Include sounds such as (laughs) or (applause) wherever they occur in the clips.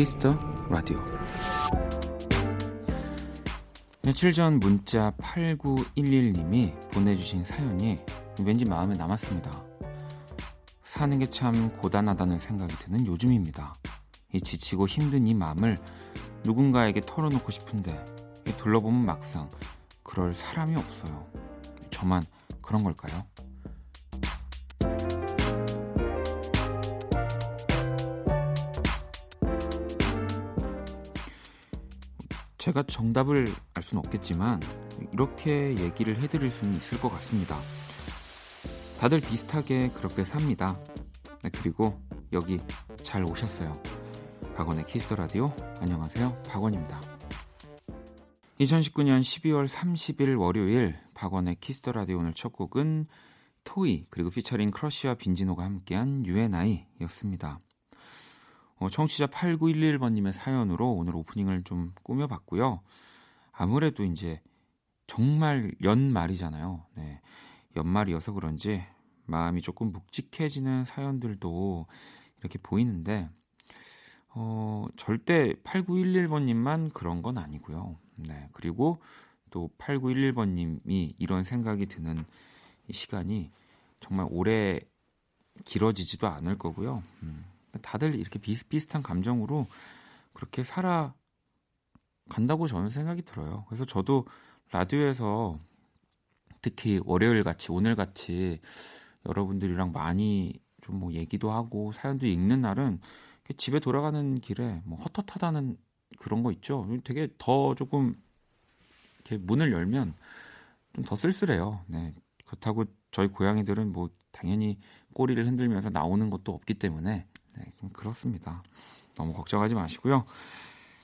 키스 더 라디오 며칠 전 문자 8911님이 보내주신 사연이 왠지 마음에 남았습니다. 사는 게 참 고단하다는 생각이 드는 요즘입니다. 이 지치고 힘든 이 마음을 누군가에게 털어놓고 싶은데 둘러보면 막상 그럴 사람이 없어요. 저만 그런 걸까요? 제가 정답을 알 수는 없겠지만 이렇게 얘기를 해드릴 수는 있을 것 같습니다. 다들 비슷하게 그렇게 삽니다. 네, 그리고 여기 잘 오셨어요. 박원의 키스 더 라디오 안녕하세요. 박원입니다. 2019년 12월 30일 월요일 박원의 키스 더 라디오 오늘 첫 곡은 토이 그리고 피처링 크러쉬와 빈지노가 함께한 U & I였습니다. 어, 청취자 8911번님의 사연으로 오늘 오프닝을 좀 꾸며봤고요. 아무래도 이제 정말 연말이잖아요. 네. 연말이어서 그런지 마음이 조금 묵직해지는 사연들도 이렇게 보이는데, 어, 절대 8911번님만 그런 건 아니고요. 네. 그리고 또 8911번님이 이런 생각이 드는 시간이 정말 오래 길어지지도 않을 거고요. 음. 다들 이렇게 비슷비슷한 감정으로 그렇게 살아 간다고 저는 생각이 들어요. 그래서 저도 라디오에서 특히 월요일 같이 오늘 같이 여러분들이랑 많이 좀 뭐 얘기도 하고 사연도 읽는 날은 집에 돌아가는 길에 뭐 헛헛하다는 그런 거 있죠. 되게 더 조금 이렇게 문을 열면 좀 더 쓸쓸해요. 네. 그렇다고 저희 고양이들은 뭐 당연히 꼬리를 흔들면서 나오는 것도 없기 때문에 네, 좀 그렇습니다. 너무 걱정하지 마시고요.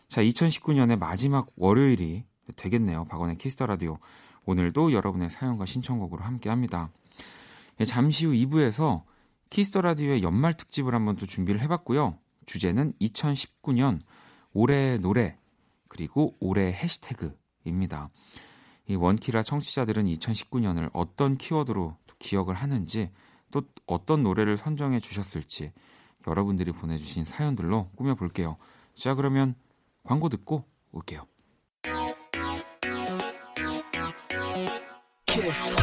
자, 2019년의 마지막 월요일이 되겠네요. 박원의 키스 더 라디오. 오늘도 여러분의 사연과 신청곡으로 함께 합니다. 예, 잠시 후 2부에서 키스 더 라디오의 연말 특집을 한번 또 준비를 해봤고요. 주제는 2019년 올해의 노래 그리고 올해의 해시태그입니다. 이 원키라 청취자들은 2019년을 어떤 키워드로 기억을 하는지 또 어떤 노래를 선정해 주셨을지 여러분들이 보내주신 사연들로 꾸며볼게요. 자, 그러면 광고 듣고 올게요. 키스.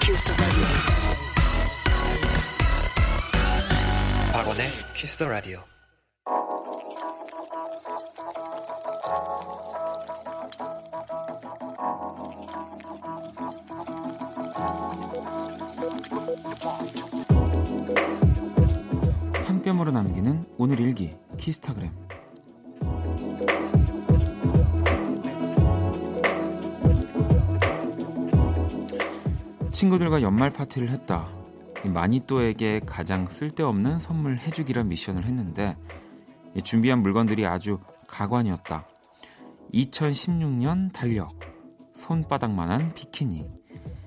키스 박원의 키스 더 라디오. 뼘으로 남기는 오늘 일기 키스타그램 친구들과 연말 파티를 했다. 마니또에게 가장 쓸데없는 선물 해주기란 미션을 했는데 준비한 물건들이 아주 가관이었다. 2016년 달력, 손바닥만한 비키니,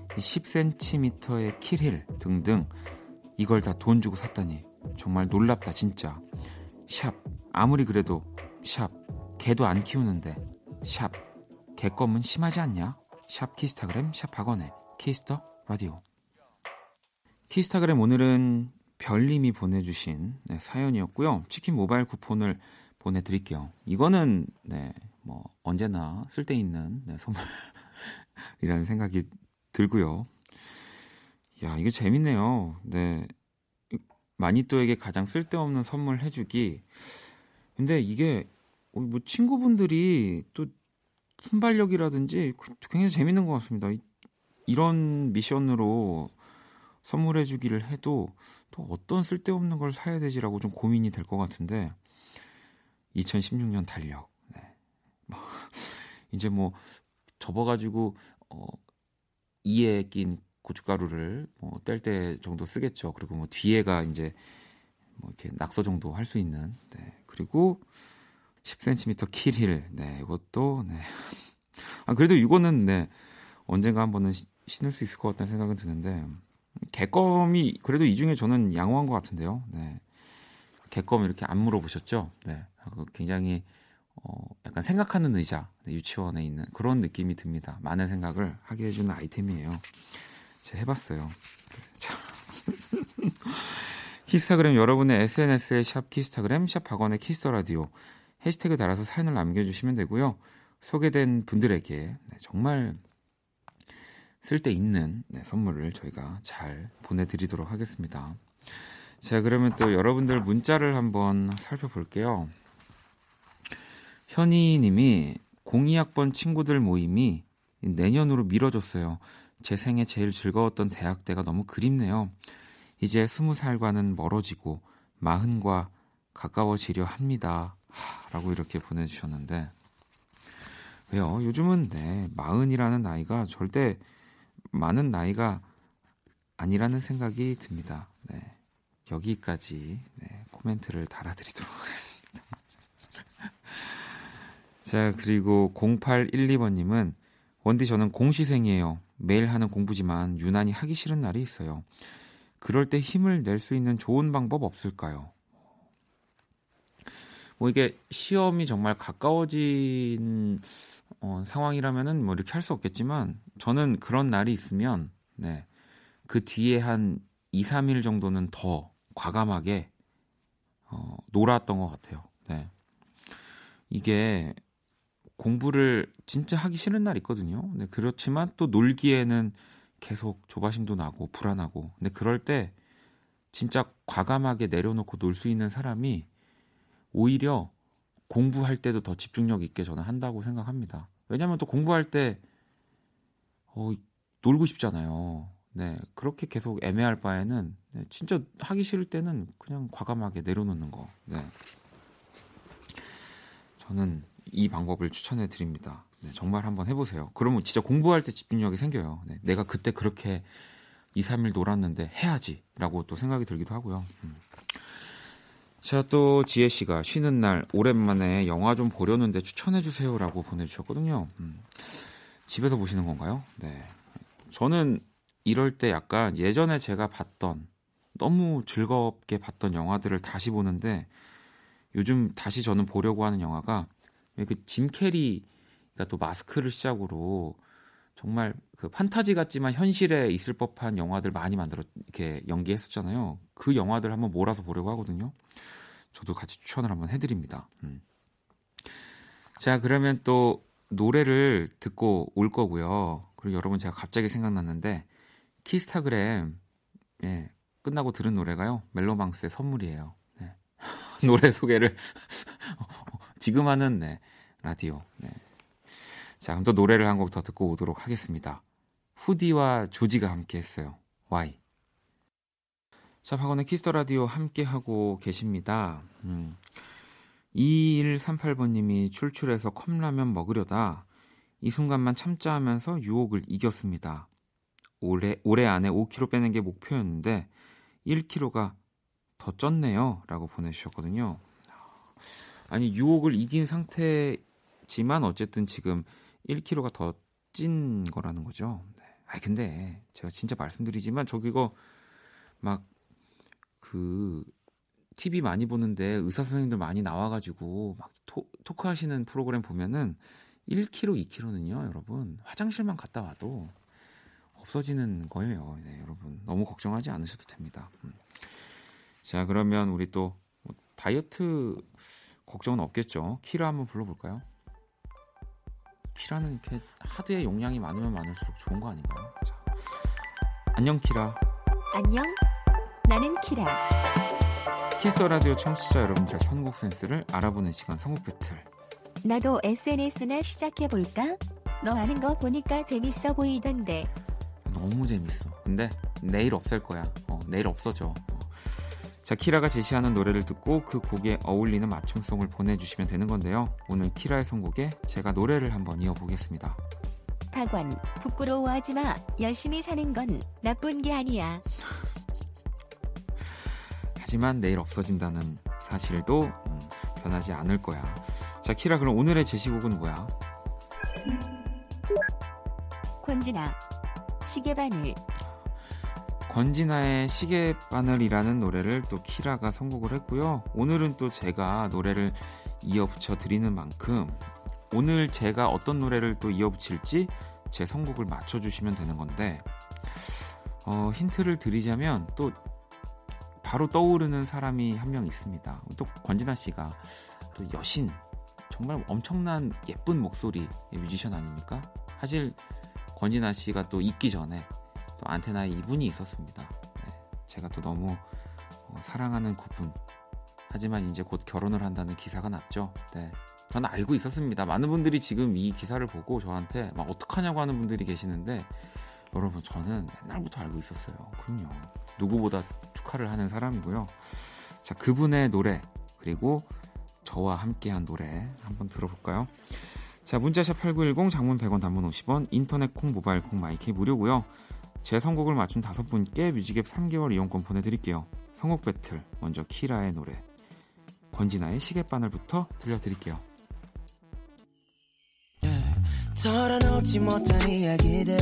10cm의 킬힐 등등 이걸 다 돈 주고 샀다니 정말 놀랍다 진짜. 샵 아무리 그래도 샵 개도 안 키우는데 샵 개껌은 심하지 않냐? 샵 키스타그램 샵 박원의 키스 더 라디오. 키스타그램 오늘은 별님이 보내주신 네, 사연이었고요. 치킨 모바일 쿠폰을 보내드릴게요. 이거는 네, 뭐 언제나 쓸데있는 네, 선물이라는 (laughs) 생각이 들고요. 야, 이게 재밌네요. 네. 마니또에게 가장 쓸데없는 선물 해주기. 근데 이게 뭐 친구분들이 또 순발력이라든지 굉장히 재밌는 것 같습니다. 이런 미션으로 선물해주기를 해도 또 어떤 쓸데없는 걸 사야 되지라고 좀 고민이 될 것 같은데 2016년 달력. 네. 뭐 (laughs) 이제 뭐 접어가지고 어, 이에 낀 고춧가루를 뭐 뗄 때 정도 쓰겠죠. 그리고 뭐 뒤에가 이제 뭐 이렇게 낙서 정도 할 수 있는. 네. 그리고 10cm 킬힐. 네, 이것도 네. 아 그래도 이거는 네. 언젠가 한번은 신을 수 있을 것 같다는 생각은 드는데 개껌이 그래도 이 중에 저는 양호한 것 같은데요. 네. 개껌 이렇게 안 물어보셨죠? 네. 굉장히 어, 약간 생각하는 의자 네, 유치원에 있는 그런 느낌이 듭니다. 많은 생각을 하게 해주는 아이템이에요. 제가 해봤어요. (laughs) 키스타그램 여러분의 SNS에 샵 키스타그램 샵 박원의 키스 더 라디오 해시태그 달아서 사연을 남겨주시면 되고요. 소개된 분들에게 네, 정말 쓸데 있는 네, 선물을 저희가 잘 보내드리도록 하겠습니다. 자, 그러면 또 여러분들 문자를 한번 살펴볼게요. 현희 님이 02학번 친구들 모임이 내년으로 미뤄졌어요. 제 생에 제일 즐거웠던 대학 때가 너무 그립네요. 이제 스무 살과는 멀어지고 마흔과 가까워지려 합니다. 하, 라고 이렇게 보내주셨는데 왜요? 요즘은 네, 마흔이라는 나이가 절대 많은 나이가 아니라는 생각이 듭니다. 네. 여기까지 네, 코멘트를 달아드리도록 하겠습니다. (laughs) 자, 그리고 0812번님은 원디 저는 공시생이에요. 매일 하는 공부지만 유난히 하기 싫은 날이 있어요. 그럴 때 힘을 낼 수 있는 좋은 방법 없을까요? 뭐 이게 시험이 정말 가까워진 어, 상황이라면은 뭐 이렇게 할 수 없겠지만 저는 그런 날이 있으면 네. 그 뒤에 한 2, 3일 정도는 더 과감하게 어, 놀았던 것 같아요. 네. 이게 공부를 진짜 하기 싫은 날 있거든요. 네, 그렇지만 또 놀기에는 계속 조바심도 나고 불안하고. 근데 그럴 때 진짜 과감하게 내려놓고 놀 수 있는 사람이 오히려 공부할 때도 더 집중력 있게 저는 한다고 생각합니다. 왜냐하면 또 공부할 때 어, 놀고 싶잖아요. 네, 그렇게 계속 애매할 바에는 네, 진짜 하기 싫을 때는 그냥 과감하게 내려놓는 거. 네. 저는 이 방법을 추천해 드립니다. 네, 정말 한번 해보세요. 그러면 진짜 공부할 때 집중력이 생겨요. 네, 내가 그때 그렇게 2, 3일 놀았는데 해야지라고 또 생각이 들기도 하고요. 음. 자, 또 지혜 씨가 쉬는 날 오랜만에 영화 좀 보려는데 추천해 주세요라고 보내주셨거든요. 음. 집에서 보시는 건가요? 네. 저는 이럴 때 약간 예전에 제가 봤던 너무 즐겁게 봤던 영화들을 다시 보는데 요즘 다시 저는 보려고 하는 영화가 그짐 캐리가 또 마스크를 시작으로 정말 그 판타지 같지만 현실에 있을 법한 영화들 많이 만들어 이렇게 연기했었잖아요. 그 영화들 한번 몰아서 보려고 하거든요. 저도 같이 추천을 한번 해드립니다. 음. 자, 그러면 또 노래를 듣고 올 거고요. 그리고 여러분 제가 갑자기 생각났는데 키스타그램 예, 끝나고 들은 노래가요. 멜로망스의 선물이에요. 네. (laughs) 노래 소개를 지금 하는 네, 라디오. 네. 자, 그럼 또 노래를 한 곡 더 듣고 오도록 하겠습니다. 후디와 조지가 함께 했어요. Why. 자, 박원의 키스 더 라디오 함께 하고 계십니다. 음. 2138번님이 출출해서 컵라면 먹으려다 이 순간만 참자 하면서 유혹을 이겼습니다. 올해, 올해 안에 5kg 빼는 게 목표였는데 1kg가 더 쪘네요. 라고 보내주셨거든요. 아니, 유혹을 이긴 상태지만 어쨌든 지금 1kg가 더 찐 거라는 거죠. 네. 아 근데 제가 진짜 말씀드리지만 저기 이거 막 그 TV 많이 보는데 의사 선생님들 많이 나와가지고 막 토, 토크하시는 프로그램 보면은 1kg, 2kg는요, 여러분 화장실만 갔다 와도 없어지는 거예요. 네, 여러분 너무 걱정하지 않으셔도 됩니다. 음. 자, 그러면 우리 또 뭐, 다이어트 걱정은 없겠죠. 키라 한번 불러볼까요? 키라는 이렇게 하드의 용량이 많으면 많을수록 좋은 거 아닌가요? 자, 안녕 키라. 안녕. 나는 키라. 키스 라디오 청취자 여러분들 선곡 센스를 알아보는 시간 선곡 배틀. 나도 SNS나 시작해 볼까? 너 아는 거 보니까 재밌어 보이던데. 너무 재밌어. 근데 내일 없을 거야. 어, 내일 없어져. 어. 자, 키라가 제시하는 노래를 듣고 그 곡에 어울리는 맞춤송을 보내주시면 되는 건데요. 오늘 키라의 선곡에 제가 노래를 한번 이어보겠습니다. 박원, 부끄러워하지 마. 열심히 사는 건 나쁜 게 아니야. 하지만 내일 없어진다는 사실도 음, 변하지 않을 거야. 자, 키라 그럼 오늘의 제시곡은 뭐야? 권진아 시계바늘 권진아의 시계바늘이라는 노래를 또 키라가 선곡을 했고요. 오늘은 또 제가 노래를 이어붙여 드리는 만큼 오늘 제가 어떤 노래를 또 이어붙일지 제 선곡을 맞춰주시면 되는 건데 어, 힌트를 드리자면 또 바로 떠오르는 사람이 한 명 있습니다. 또 권진아 씨가 또 여신 정말 엄청난 예쁜 목소리 뮤지션 아닙니까? 사실 권진아 씨가 또 있기 전에 또 안테나에 이분이 있었습니다. 네, 제가 또 너무 어, 사랑하는 그분. 하지만 이제 곧 결혼을 한다는 기사가 났죠. 네. 저는 알고 있었습니다. 많은 분들이 지금 이 기사를 보고 저한테 막 어떡하냐고 하는 분들이 계시는데 여러분 저는 옛날부터 알고 있었어요. 그럼요. 누구보다 축하를 하는 사람이고요. 자, 그분의 노래 그리고 저와 함께한 노래 한번 들어볼까요? 자, 문자샵 8910 장문 100원 단문 50원 인터넷 콩 모바일 콩 my K 무료고요. 제 선곡을 맞춘 다섯 분께 뮤직앱 3개월 이용권 보내드릴게요. 선곡 배틀 먼저 키라의 노래 권진아의 시계바늘부터 들려드릴게요. 털어놓지 못한 이야기들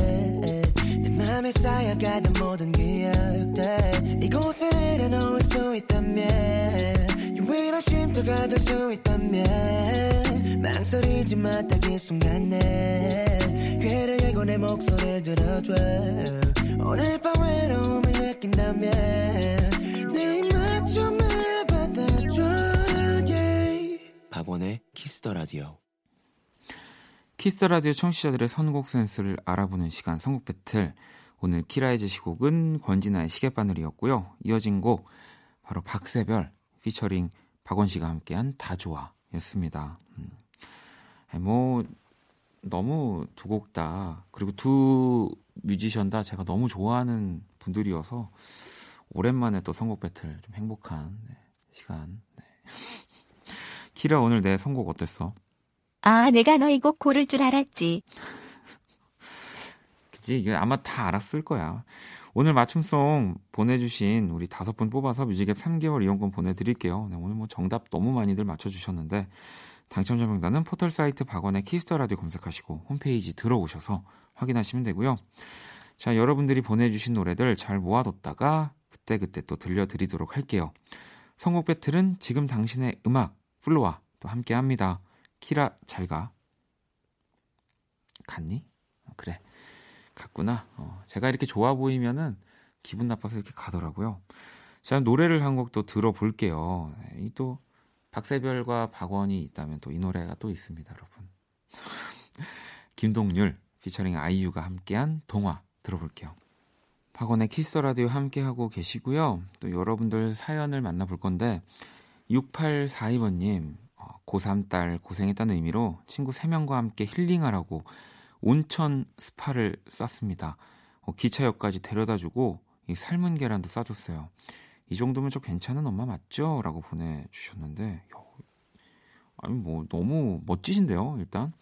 내 맘에 쌓여가던 모든 기억들 이곳에 내려놓을 수 있다면 유일한 쉼터가 될 수 있다면 망설이지 마 딱 이 순간에 귀를 열고 내 목소리를 들어줘 오늘 밤 외로움을 느낀다면 내 맞춤을 받아줘 yeah. 박원의 키스 더 라디오 키스 라디오 청취자들의 선곡 센스를 알아보는 시간 선곡 배틀. 오늘 키라의 제시곡은 권진아의 시계바늘이었고요. 이어진 곡 바로 박새별 피처링 박원 씨가 함께한 다 좋아였습니다. 음. 뭐 너무 두 곡 다 그리고 두 뮤지션 다 제가 너무 좋아하는 분들이어서 오랜만에 또 선곡 배틀 좀 행복한 네, 시간. 네. (laughs) 키라 오늘 내 선곡 어땠어? 아, 내가 너희 곡 고를 줄 알았지. 그지? 이게 아마 다 알았을 거야. 오늘 맞춤송 보내주신 우리 다섯 분 뽑아서 뮤직앱 3개월 이용권 보내드릴게요. 네, 오늘 뭐 정답 너무 많이들 맞춰주셨는데 당첨자 명단은 포털 사이트 박원의 키스 더 라디오 검색하시고 홈페이지 들어오셔서 확인하시면 되고요. 자, 여러분들이 보내주신 노래들 잘 모아뒀다가 그때그때 또 들려드리도록 할게요. 선곡 배틀은 지금 당신의 음악 플로와 또 함께 합니다. 키라 잘 가. 갔니? 어, 그래. 갔구나. 어, 제가 이렇게 좋아 보이면은 기분 나빠서 이렇게 가더라고요. 자, 노래를 한 곡 또 들어볼게요. 네, 이또 박세별과 박원이 있다면 또 이 노래가 또 있습니다, 여러분. (laughs) 김동률 피처링 아이유가 함께한 동화 들어볼게요. 박원의 키스 라디오 함께하고 계시고요. 또 여러분들 사연을 만나볼 건데 6842번님 고3 딸 고생했다는 의미로 친구 3명과 함께 힐링하라고 온천 스파를 쐈습니다. 어, 기차역까지 데려다 주고 이 삶은 계란도 싸줬어요. 이 정도면 저 괜찮은 엄마 맞죠? 라고 보내주셨는데, 아니, 뭐, 너무 멋지신데요, 일단.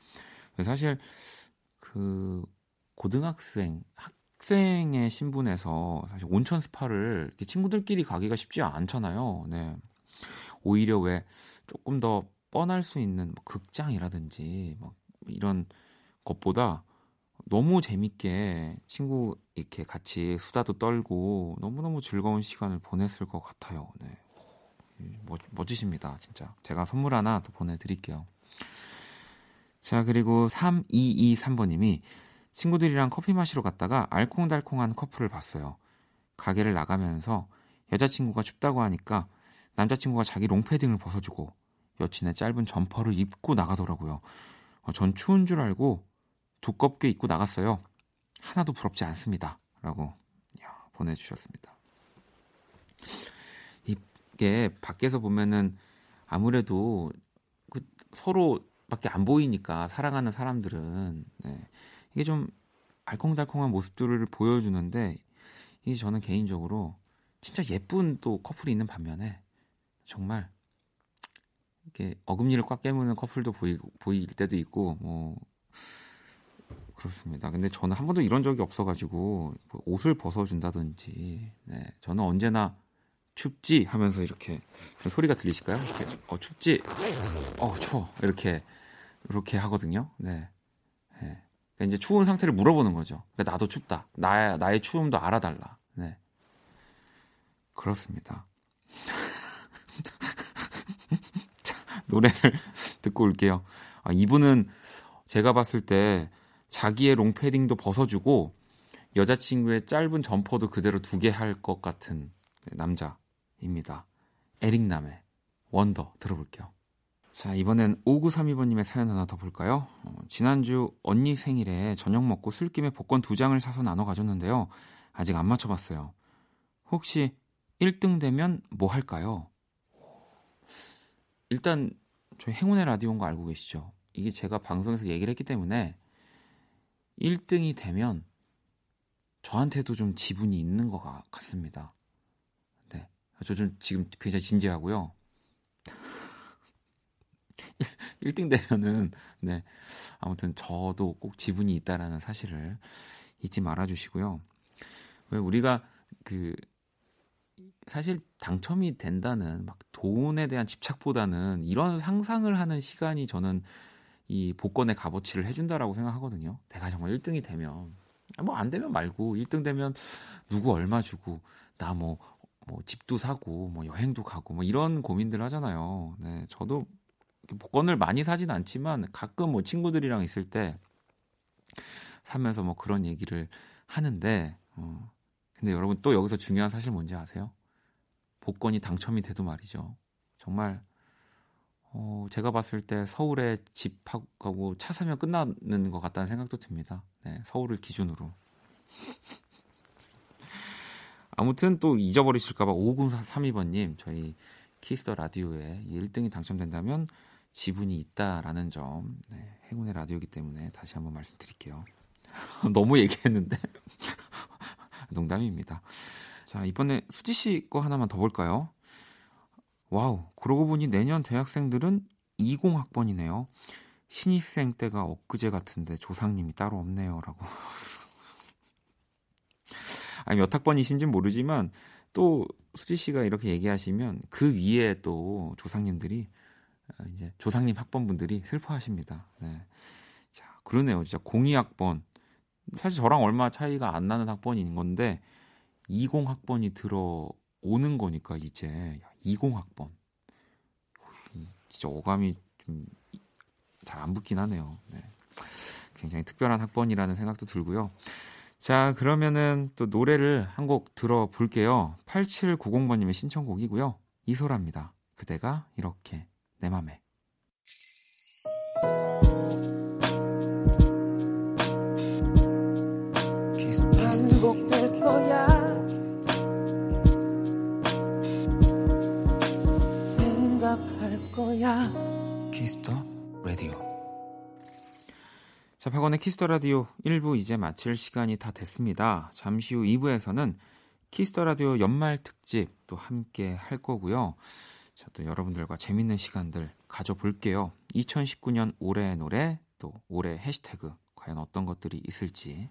사실, 그, 고등학생, 학생의 신분에서 사실 온천 스파를 이렇게 친구들끼리 가기가 쉽지 않잖아요. 네. 오히려 왜 조금 더 뻔할 수 있는 뭐 극장이라든지 뭐 이런 것보다 너무 재밌게 친구 이렇게 같이 수다도 떨고 너무너무 즐거운 시간을 보냈을 것 같아요. 네. 멋, 멋지십니다. 진짜. 제가 선물 하나 더 보내드릴게요. 자, 그리고 3223번님이 친구들이랑 커피 마시러 갔다가 알콩달콩한 커플을 봤어요. 가게를 나가면서 여자친구가 춥다고 하니까 남자친구가 자기 롱패딩을 벗어주고 여친의 짧은 점퍼를 입고 나가더라고요. 어, 전 추운 줄 알고 두껍게 입고 나갔어요. 하나도 부럽지 않습니다. 라고 보내주셨습니다. 이게 밖에서 보면은 아무래도 그 서로밖에 안 보이니까 사랑하는 사람들은 네. 이게 좀 알콩달콩한 모습들을 보여주는데 이게 저는 개인적으로 진짜 예쁜 또 커플이 있는 반면에 정말 이렇게 어금니를 꽉 깨무는 커플도 보이고 보일 때도 있고 뭐 그렇습니다. 근데 저는 한 번도 이런 적이 없어가지고 뭐 옷을 벗어준다든지, 네, 저는 언제나 춥지 하면서 이렇게 소리가 들리실까요? 이렇게 어 춥지, 어 추워 이렇게 이렇게 하거든요. 네, 네. 그러니까 이제 추운 상태를 물어보는 거죠. 그러니까 나도 춥다, 나의 나의 추움도 알아달라. 네, 그렇습니다. (laughs) 노래를 듣고 올게요. 아, 이분은 제가 봤을 때 자기의 롱패딩도 벗어주고 여자친구의 짧은 점퍼도 그대로 두게 할것 같은 남자입니다. 에릭남의 원더 들어볼게요. 자, 이번엔 5932번님의 사연 하나 더 볼까요? 어, 지난주 언니 생일에 저녁 먹고 술김에 복권 두 장을 사서 나눠 가졌는데요. 아직 안 맞춰봤어요. 혹시 1등 되면 뭐 할까요? 일단 저희 행운의 라디오인 거 알고 계시죠? 이게 제가 방송에서 얘기를 했기 때문에 1등이 되면 저한테도 좀 지분이 있는 것 같습니다. 네. 저 좀 지금 굉장히 진지하고요. (laughs) 1등 되면은, 네. 아무튼 저도 꼭 지분이 있다라는 사실을 잊지 말아 주시고요. 왜 우리가 그, 사실 당첨이 된다는 막 돈에 대한 집착보다는 이런 상상을 하는 시간이 저는 이 복권의 값어치를 해준다라고 생각하거든요. 내가 정말 1등이 되면 뭐 안 되면 말고 1등 되면 누구 얼마 주고 나뭐 뭐 집도 사고 뭐 여행도 가고 뭐 이런 고민들 하잖아요. 네, 저도 복권을 많이 사진 않지만 가끔 뭐 친구들이랑 있을 때 사면서 뭐 그런 얘기를 하는데 어. 근데 여러분 또 여기서 중요한 사실 뭔지 아세요? 복권이 당첨이 돼도 말이죠. 정말 어, 제가 봤을 때 서울에 집하고 차 사면 끝나는 것 같다는 생각도 듭니다. 네, 서울을 기준으로. (laughs) 아무튼 또 잊어버리실까봐 5932번님, 저희 키스 더 라디오에 1등이 당첨된다면 지분이 있다라는 점, 네, 행운의 라디오이기 때문에 다시 한번 말씀드릴게요. (laughs) 너무 얘기했는데. (laughs) 농담입니다. 자, 이번에 수지 씨 거 하나만 더 볼까요? 와우, 그러고 보니 내년 대학생들은 20학번이네요. 신입생 때가 엊그제 같은데 조상님이 따로 없네요. 라고. (laughs) 아니, 몇 학번이신지 모르지만 또 수지 씨가 이렇게 얘기하시면 그 위에 또 조상님들이 어, 이제 조상님 학번분들이 슬퍼하십니다. 네. 자, 그러네요. 진짜 02학번. 사실 저랑 얼마 차이가 안 나는 학번인 건데 20학번이 들어오는 거니까 이제 20학번. 진짜 어감이 좀 잘 안 붙긴 하네요. 네. 굉장히 특별한 학번이라는 생각도 들고요. 자, 그러면은 또 노래를 한 곡 들어볼게요. 8790번님의 신청곡이고요. 이소라입니다. 그대가 이렇게 내 맘에. 반복될 거야. 거야. 키스 더 라디오. 자, 박원의 키스 더 라디오 1부 이제 마칠 시간이 다 됐습니다. 잠시 후 2부에서는 키스 더 라디오 연말 특집 또 함께 할 거고요. 자, 또 여러분들과 재밌는 시간들 가져볼게요. 2019년 올해의 노래 또 올해 해시태그 과연 어떤 것들이 있을지.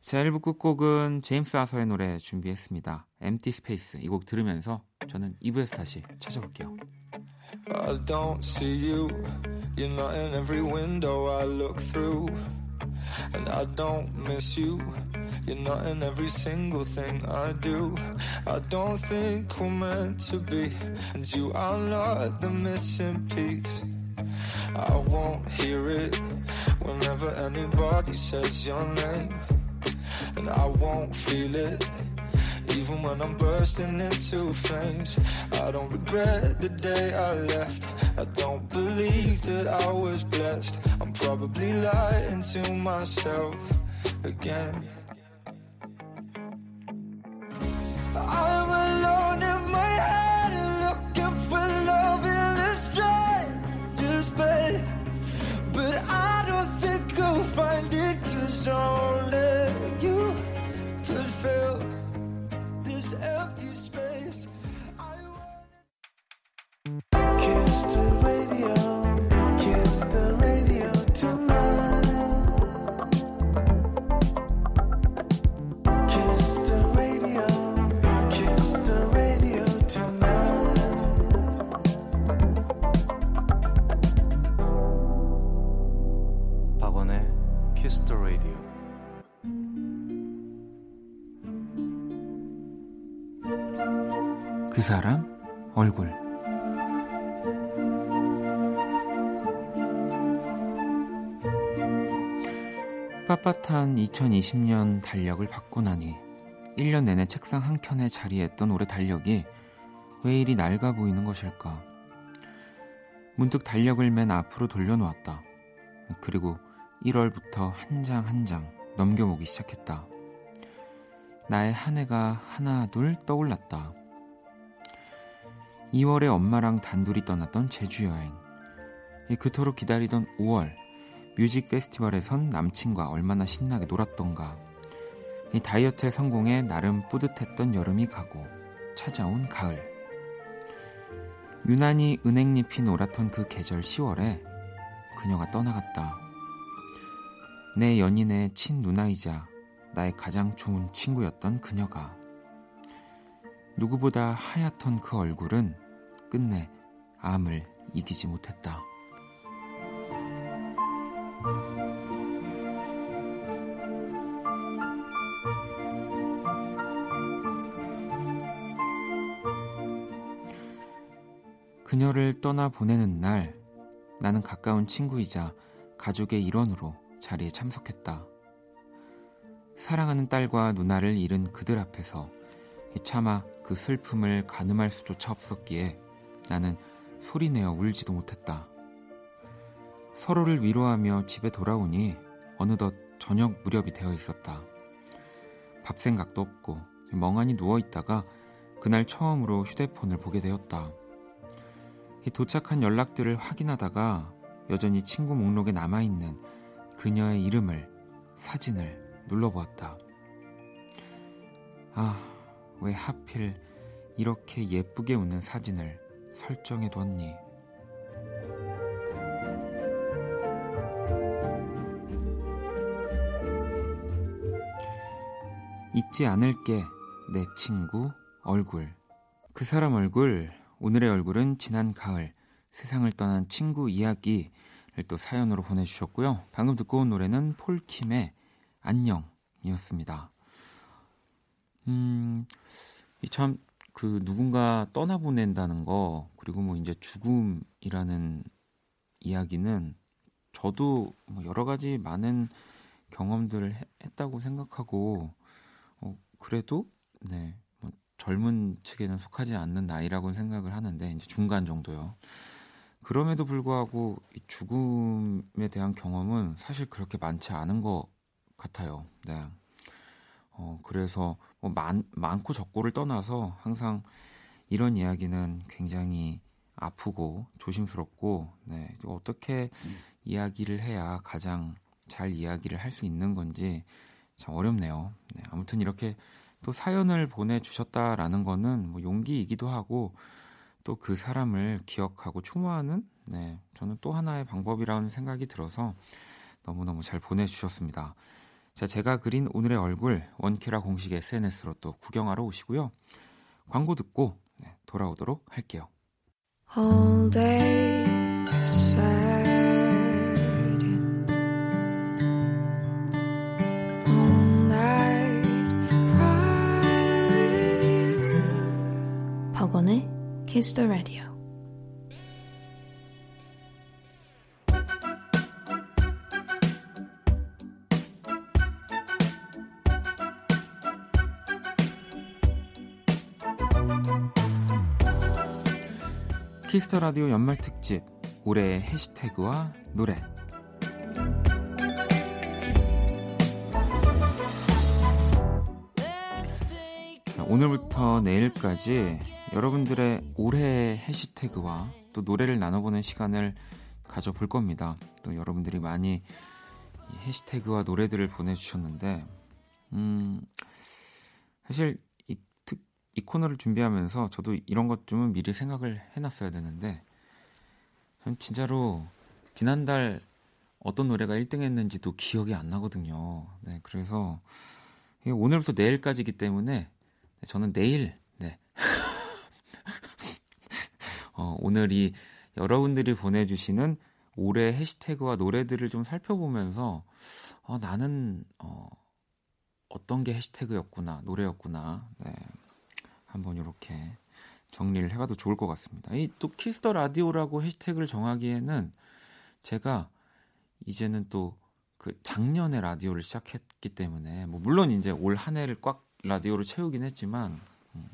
자, 1부 끝곡은 제임스 아서의 노래 준비했습니다. Empty Space 이 곡 들으면서 저는 2부에서 다시 찾아올게요. I don't see you. You're not in every window I look through. And I don't miss you. You're not in every single thing I do. I don't think we're meant to be. And you are not the missing piece. I won't hear it whenever anybody says your name. And I won't feel it even when I'm bursting into flames. I don't regret the day I left. I don't believe that I was blessed. I'm probably lying to myself again. I'm alone in my head looking for love in a stranger's bed. But I 빳빳한 2020년 달력을 받고 나니 1년 내내 책상 한 켠에 자리했던 올해 달력이 왜 이리 낡아 보이는 것일까? 문득 달력을 맨 앞으로 돌려놓았다. 그리고 1월부터 한 장 한 장 넘겨보기 시작했다. 나의 한 해가 하나 둘 떠올랐다. 2월에 엄마랑 단둘이 떠났던 제주 여행. 그토록 기다리던 5월 뮤직 페스티벌에선 남친과 얼마나 신나게 놀았던가. 이 다이어트의 성공에 나름 뿌듯했던 여름이 가고 찾아온 가을. 유난히 은행잎이 노랗던 그 계절 10월에 그녀가 떠나갔다. 내 연인의 친누나이자 나의 가장 좋은 친구였던 그녀가 누구보다 하얗던 그 얼굴은 끝내 암을 이기지 못했다. 떠나 보내는 날 나는 가까운 친구이자 가족의 일원으로 자리에 참석했다. 사랑하는 딸과 누나를 잃은 그들 앞에서 차마 그 슬픔을 가늠할 수조차 없었기에 나는 소리내어 울지도 못했다. 서로를 위로하며 집에 돌아오니 어느덧 저녁 무렵이 되어 있었다. 밥 생각도 없고 멍하니 누워 있다가 그날 처음으로 휴대폰을 보게 되었다. 도착한 연락들을 확인하다가 여전히 친구 목록에 남아있는 그녀의 이름을, 사진을 눌러보았다. 아, 왜 하필 이렇게 예쁘게 웃는 사진을 설정해 뒀니? 잊지 않을게 내 친구 얼굴. 그 사람 얼굴, 오늘의 얼굴은 지난 가을 세상을 떠난 친구 이야기를 또 사연으로 보내주셨고요. 방금 듣고 온 노래는 폴킴의 안녕이었습니다. 음, 참, 그 누군가 떠나보낸다는 거, 그리고 뭐 이제 죽음이라는 이야기는 저도 뭐 여러 가지 많은 경험들을 했다고 생각하고, 어, 그래도, 네, 뭐 젊은 측에는 속하지 않는 나이라고 생각을 하는데, 이제 중간 정도요. 그럼에도 불구하고 죽음에 대한 경험은 사실 그렇게 많지 않은 것 같아요. 네. 어, 그래서 뭐 많, 많고 적고를 떠나서 항상 이런 이야기는 굉장히 아프고 조심스럽고 네, 어떻게 음. 이야기를 해야 가장 잘 이야기를 할 수 있는 건지 참 어렵네요. 네, 아무튼 이렇게 또 사연을 보내주셨다라는 거는 뭐 용기이기도 하고 또 그 사람을 기억하고 추모하는 네, 저는 또 하나의 방법이라는 생각이 들어서 너무너무 잘 보내주셨습니다. 자, 제가 그린 오늘의 얼굴 원키라 공식 SNS로 또 구경하러 오시고요. 광고 듣고 네, 돌아오도록 할게요. All day. Kiss the Radio. 키스터 라디오 연말 특집 올해의 해시태그와 노래 자, 오늘부터 내일까지 여러분들의 올해의 해시태그와 또 노래를 나눠보는 시간을 가져볼 겁니다. 또 여러분들이 많이 해시태그와 노래들을 보내주셨는데, 음, 사실 이 코너를 준비하면서 저도 이런 것 좀은 미리 생각을 해놨어야 되는데 전 진짜로 지난달 어떤 노래가 1등 했는지도 기억이 안 나거든요. 네, 그래서 오늘부터 내일까지이기 때문에 저는 내일 네. (laughs) 어, 오늘 이 여러분들이 보내주시는 올해 해시태그와 노래들을 좀 살펴보면서 어, 나는 어, 어떤 게 해시태그였구나 노래였구나. 네, 한번 이렇게 정리를 해봐도 좋을 것 같습니다. 이 또 키스 더 라디오라고 해시태그를 정하기에는 제가 이제는 또 그 작년에 라디오를 시작했기 때문에 뭐 물론 이제 올 한 해를 꽉 라디오로 채우긴 했지만 음,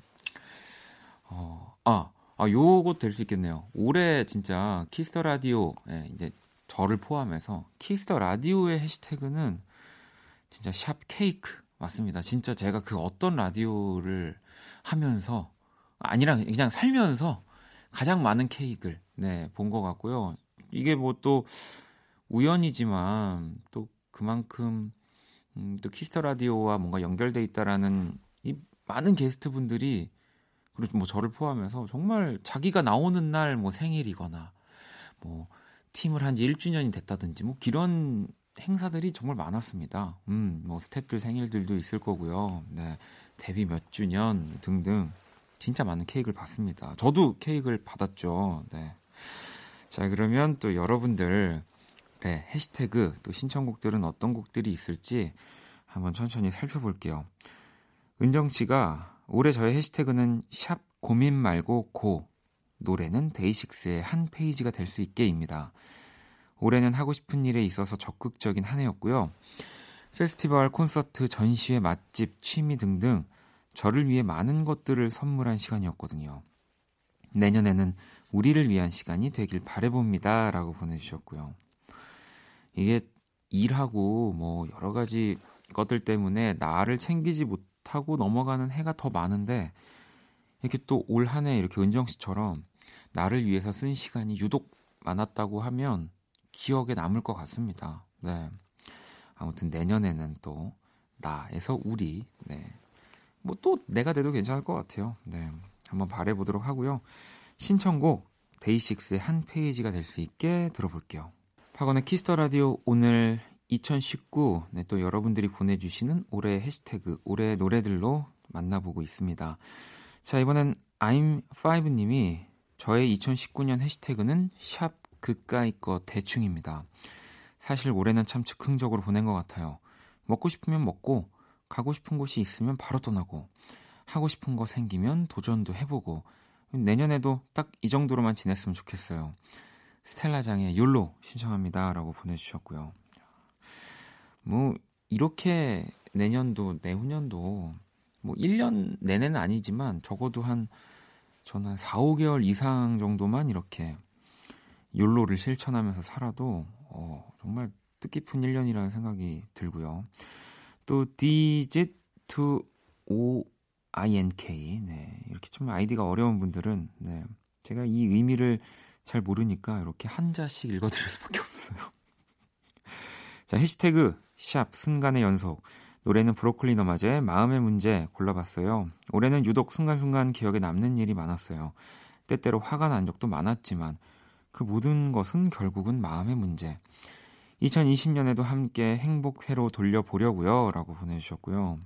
어, 아, 아 요것 될 수 있겠네요. 올해 진짜 키스 더 라디오 예, 이제 저를 포함해서 키스 더 라디오의 해시태그는 진짜 샵 케이크 맞습니다. 진짜 제가 그 어떤 라디오를 하면서 아니라 그냥 살면서 가장 많은 케이크를 네, 본 것 같고요. 이게 뭐 또 우연이지만 또 그만큼 음, 또 키스 더 라디오와 뭔가 연결돼 있다라는 이 많은 게스트 분들이 그리고 뭐 저를 포함해서 정말 자기가 나오는 날 뭐 생일이거나 뭐 팀을 한 지 1주년이 됐다든지 뭐 그런 행사들이 정말 많았습니다. 음, 뭐 스탭들 생일들도 있을 거고요. 네. 데뷔 몇 주년 등등 진짜 많은 케이크를 받습니다. 저도 케이크를 받았죠. 네. 자, 그러면 또 여러분들 네, 해시태그 또 신청곡들은 어떤 곡들이 있을지 한번 천천히 살펴볼게요. 은정 씨가 올해 저의 해시태그는 샵 고민 말고 고 노래는 데이식스의 한 페이지가 될 수 있게입니다. 올해는 하고 싶은 일에 있어서 적극적인 한 해였고요. 페스티벌, 콘서트, 전시회, 맛집, 취미 등등 저를 위해 많은 것들을 선물한 시간이었거든요. 내년에는 우리를 위한 시간이 되길 바래봅니다. 라고 보내주셨고요. 이게 일하고 뭐 여러 가지 것들 때문에 나를 챙기지 못 하고 넘어가는 해가 더 많은데 이렇게 또 올 한 해 이렇게 은정 씨처럼 나를 위해서 쓴 시간이 유독 많았다고 하면 기억에 남을 것 같습니다. 네. 아무튼 내년에는 또 나에서 우리 네. 뭐 또 내가 돼도 괜찮을 것 같아요. 네. 한번 바래 보도록 하고요. 신청곡 데이식스의 한 페이지가 될 수 있게 들어볼게요. 박원의 키스 더 라디오 오늘 2019 네, 또 여러분들이 보내주시는 올해 해시태그 올해 노래들로 만나보고 있습니다. 자 이번엔 I'm5님이 저의 2019년 해시태그는 샵 그까이 거 대충입니다. 사실 올해는 참 즉흥적으로 보낸 것 같아요. 먹고 싶으면 먹고 가고 싶은 곳이 있으면 바로 떠나고 하고 싶은 거 생기면 도전도 해보고 내년에도 딱 이 정도로만 지냈으면 좋겠어요. 스텔라장의 욜로 신청합니다 라고 보내주셨고요. 뭐 이렇게 내년도 내후년도 뭐 1년 내내는 아니지만 적어도 한 저는 한 4, 5개월 이상 정도만 이렇게 욜로를 실천하면서 살아도 어, 정말 뜻깊은 1년이라는 생각이 들고요. 또 DZ2O INK 네, 이렇게 좀 아이디가 어려운 분들은 네, 제가 이 의미를 잘 모르니까 이렇게 한자씩 읽어 드릴 수밖에 없어요. (laughs) 자 해시태그 샵 순간의 연속 노래는 브로콜리 너마저의 마음의 문제 골라봤어요. 올해는 유독 순간순간 기억에 남는 일이 많았어요. 때때로 화가 난 적도 많았지만 그 모든 것은 결국은 마음의 문제. 2020년에도 함께 행복회로 돌려보려고요. 라고 보내주셨고요.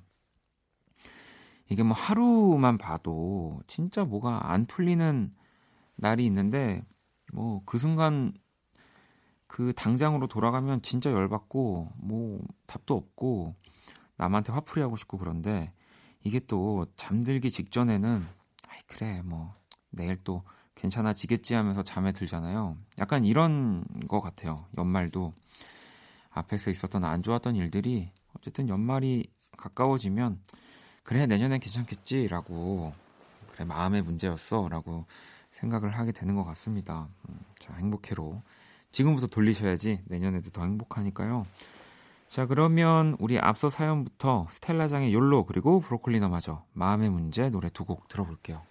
이게 뭐 하루만 봐도 진짜 뭐가 안 풀리는 날이 있는데 뭐 그 순간 그 당장으로 돌아가면 진짜 열받고 뭐 답도 없고 남한테 화풀이 하고 싶고 그런데 이게 또 잠들기 직전에는 아이 그래 뭐 내일 또 괜찮아지겠지 하면서 잠에 들잖아요. 약간 이런 거 같아요. 연말도 앞에서 있었던 안 좋았던 일들이 어쨌든 연말이 가까워지면 그래 내년엔 괜찮겠지라고 그래 마음의 문제였어라고 생각을 하게 되는 것 같습니다. 음, 자 행복해로 지금부터 돌리셔야지 내년에도 더 행복하니까요. 자 그러면 우리 앞서 사연부터 스텔라장의 욜로 그리고 브로콜리너마저 마음의 문제 노래 두 곡 들어볼게요.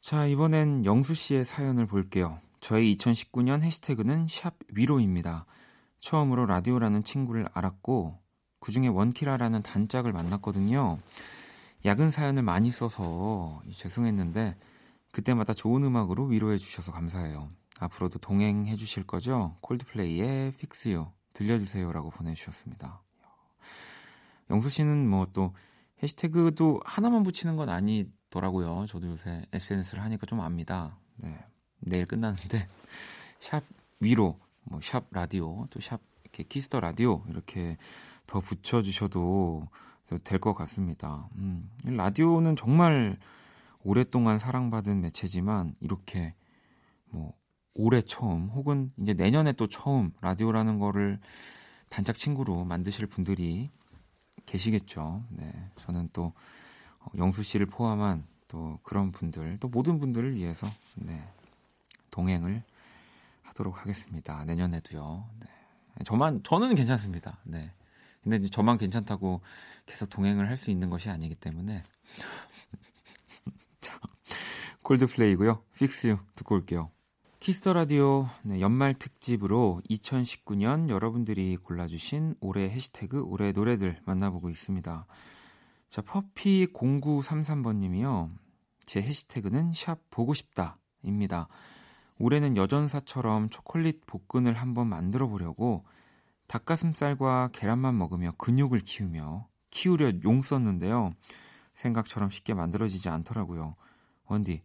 자 이번엔 영수 씨의 사연을 볼게요. 저의 2019년 해시태그는 샵 위로입니다. 처음으로 라디오라는 친구를 알았고 그 중에 원키라라는 단짝을 만났거든요. 야근 사연을 많이 써서 죄송했는데 그때마다 좋은 음악으로 위로해 주셔서 감사해요. 앞으로도 동행해 주실 거죠? 콜드플레이의 You 들려주세요라고 보내주셨습니다. 영수 씨는 뭐 또 해시태그도 하나만 붙이는 건 아니더라고요. 저도 요새 SNS를 하니까 좀 압니다. 네. 내일 끝났는데 (laughs) 샵 위로 뭐 샵 라디오 또 샵 이렇게 키스 더 라디오 이렇게 더 붙여 주셔도 될 것 같습니다. 음, 라디오는 정말 오랫동안 사랑받은 매체지만 이렇게 뭐 올해 처음 혹은 이제 내년에 또 처음 라디오라는 거를 단짝 친구로 만드실 분들이 계시겠죠. 네, 저는 또 어, 영수 씨를 포함한 또 그런 분들, 또 모든 분들을 위해서 네, 동행을 하도록 하겠습니다. 내년에도요. 네. 저만 저는 괜찮습니다. 네. 근데 저만 괜찮다고 계속 동행을 할 수 있는 것이 아니기 때문에 (laughs) 자, 콜드플레이고요. Fix You 듣고 올게요. 키스 더 라디오 네, 연말 특집으로 2019년 여러분들이 골라주신 올해 해시태그 올해 노래들 만나보고 있습니다. 자, 퍼피 0933번님이요. 제 해시태그는 샵 보고 싶다입니다. 올해는 여전사처럼 초콜릿 복근을 한번 만들어 보려고 닭가슴살과 계란만 먹으며 근육을 키우며 키우려 용 썼는데요. 생각처럼 쉽게 만들어지지 않더라고요. 원디,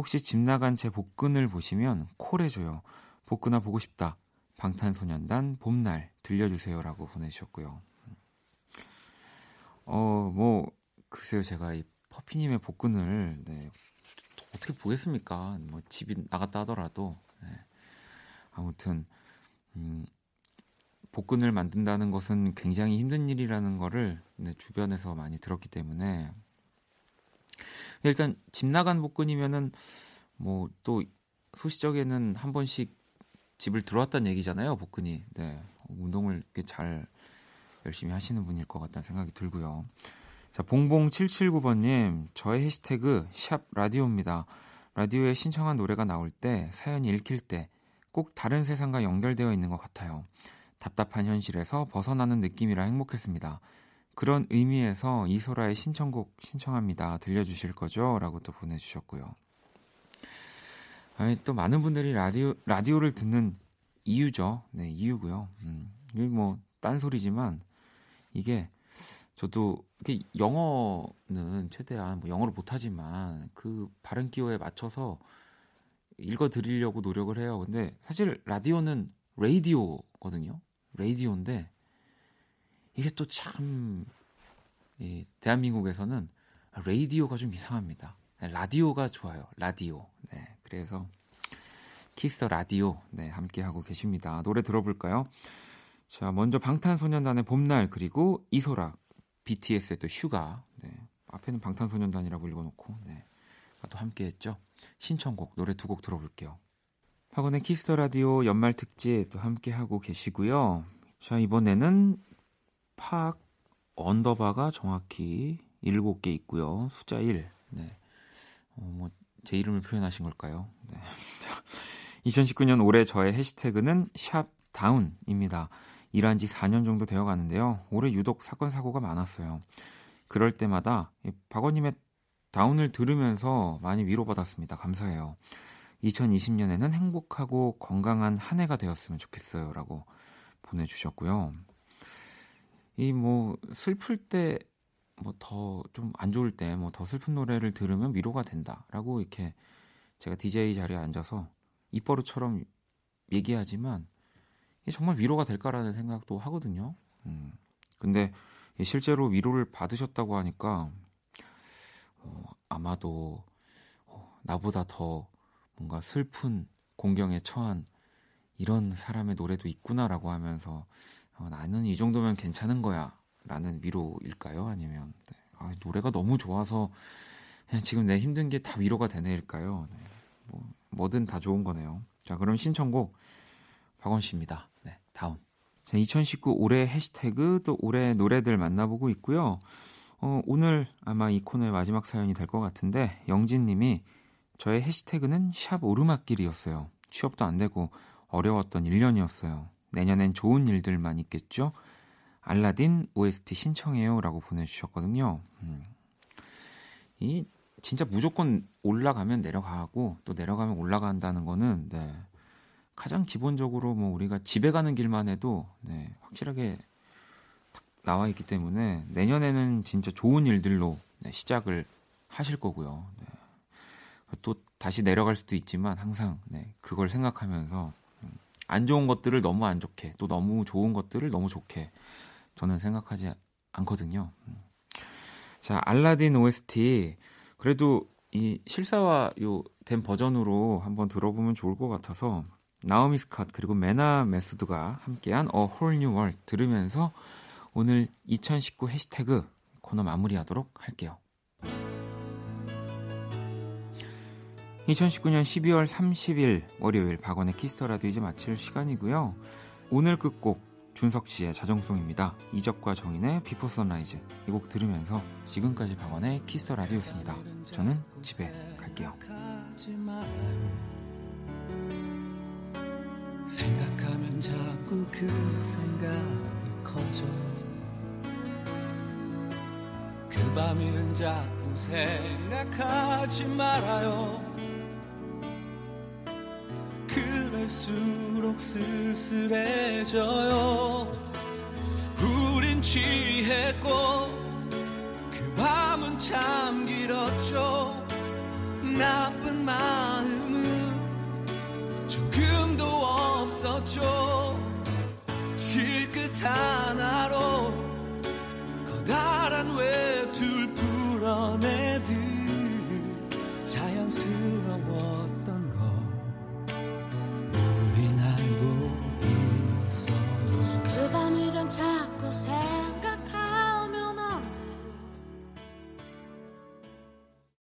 혹시 집 나간 제 복근을 보시면 콜해줘요. 복근아 보고 싶다. 방탄소년단 봄날 들려주세요라고 보내주셨고요. 어, 뭐 글쎄요, 제가 이 퍼피님의 복근을 네, 어떻게 보겠습니까? 뭐 집이 나갔다 하더라도 네. 아무튼 음, 복근을 만든다는 것은 굉장히 힘든 일이라는 거를 네, 주변에서 많이 들었기 때문에 일단 집 나간 복근이면은 뭐 또 소시적에는 한 번씩 집을 들어왔다는 얘기잖아요, 복근이. 네. 운동을 꽤 잘 열심히 하시는 분일 것 같다는 생각이 들고요. 자, 봉봉779번님, 저의 해시태그 샵 라디오입니다. 라디오에 신청한 노래가 나올 때, 사연이 읽힐 때, 꼭 다른 세상과 연결되어 있는 것 같아요. 답답한 현실에서 벗어나는 느낌이라 행복했습니다. 그런 의미에서 이소라의 신청곡 신청합니다. 들려주실 거죠? 라고 또 보내주셨고요. 아니, 또 많은 분들이 라디오, 라디오를 듣는 이유죠. 네, 이유고요. 음, 이게 뭐, 딴소리지만, 이게, 저도, 이게 영어는 최대한, 뭐 영어를 못하지만, 그 발음 기호에 맞춰서 읽어 드리려고 노력을 해요. 근데 사실 라디오는 레이디오거든요. 레이디오인데, 이게 또 참, 이 대한민국에서는 radio가 좀 이상합니다. 네, 라디오가 좋아요. 라디오. 네. 그래서 Kiss the Radio 네, 함께 하고 계십니다. 노래 들어볼까요? 자, 먼저 방탄소년단의 봄날 그리고 이소라 BTS의 또 슈가. 네. 앞에는 방탄소년단이라고 읽어 놓고 네. 또 함께 했죠. 신청곡 노래 두 곡 들어볼게요. 박원의 Kiss the Radio 연말 특집 또 함께 하고 계시고요. 자 이번에는 팍 언더바가 정확히 7개 있고요. 숫자 1. 네. 어, 뭐, 제 이름을 표현하신 걸까요? 네. (laughs) 2019년 올해 저의 해시태그는 샵 다운입니다. 일한 지 4년 정도 되어 가는데요. 올해 유독 사건, 사고가 많았어요. 그럴 때마다 박원님의 다운을 들으면서 많이 위로받았습니다. 감사해요. 2020년에는 행복하고 건강한 한 해가 되었으면 좋겠어요. 라고 보내주셨고요. 이 뭐 슬플 때 뭐 더 좀 안 좋을 때 뭐 더 슬픈 노래를 들으면 위로가 된다라고 이렇게 제가 DJ 자리에 앉아서 입버릇처럼 얘기하지만 이게 정말 위로가 될까라는 생각도 하거든요. 음. 근데 실제로 위로를 받으셨다고 하니까 어, 아마도 어, 나보다 더 뭔가 슬픈 공경에 처한 이런 사람의 노래도 있구나라고 하면서 어, 나는 이 정도면 괜찮은 거야 라는 위로일까요? 아니면 네. 아, 노래가 너무 좋아서 그냥 지금 내 힘든 게 다 위로가 되네일까요? 네. 뭐, 뭐든 다 좋은 거네요. 자, 그럼 신청곡 박원 씨입니다. 네, 다운. 자, 2019 올해 해시태그 또 올해 노래들 만나보고 있고요. 어, 오늘 아마 이 코너의 마지막 사연이 될 것 같은데 영진 님이 저의 해시태그는 샵 오르막길이었어요. 취업도 안 되고 어려웠던 1년이었어요. 내년엔 좋은 일들만 있겠죠? 알라딘 OST 신청해요 라고 보내주셨거든요. 음. 이 진짜 무조건 올라가면 내려가고 또 내려가면 올라간다는 거는 네. 가장 기본적으로 뭐 우리가 집에 가는 길만 해도 네, 확실하게 나와 있기 때문에 내년에는 진짜 좋은 일들로 네, 시작을 하실 거고요. 네. 또 다시 내려갈 수도 있지만 항상 네, 그걸 생각하면서 음, 안 좋은 것들을 너무 안 좋게 또 너무 좋은 것들을 너무 좋게 저는 생각하지 않거든요. 음. 자 알라딘 OST 그래도 이 실사화 요된 버전으로 한번 들어보면 좋을 것 같아서 나오미 스컷 그리고 메나 메스드가 함께한 World 들으면서 오늘 2019 해시태그 코너 마무리하도록 할게요. 2019년 12월 30일 월요일 박원의 Kiss the Radio 이제 마칠 시간이고요. 오늘 끝곡 준석 씨의 자정송입니다. 이적과 정인의 Before Sunrise 이 곡 들으면서 지금까지 박원의 Kiss the Radio였습니다. 저는 집에 갈게요. 생각하면 자꾸 그 생각이 커져 그 밤이는 자꾸 생각하지 말아요 갈수록 쓸쓸해져요. 우린 취했고 그 밤은 참 길었죠. 나쁜 마음은 조금도 없었죠. 실끝 하나로 커다란 외투를 풀어내듯 자연스러워 자꾸 새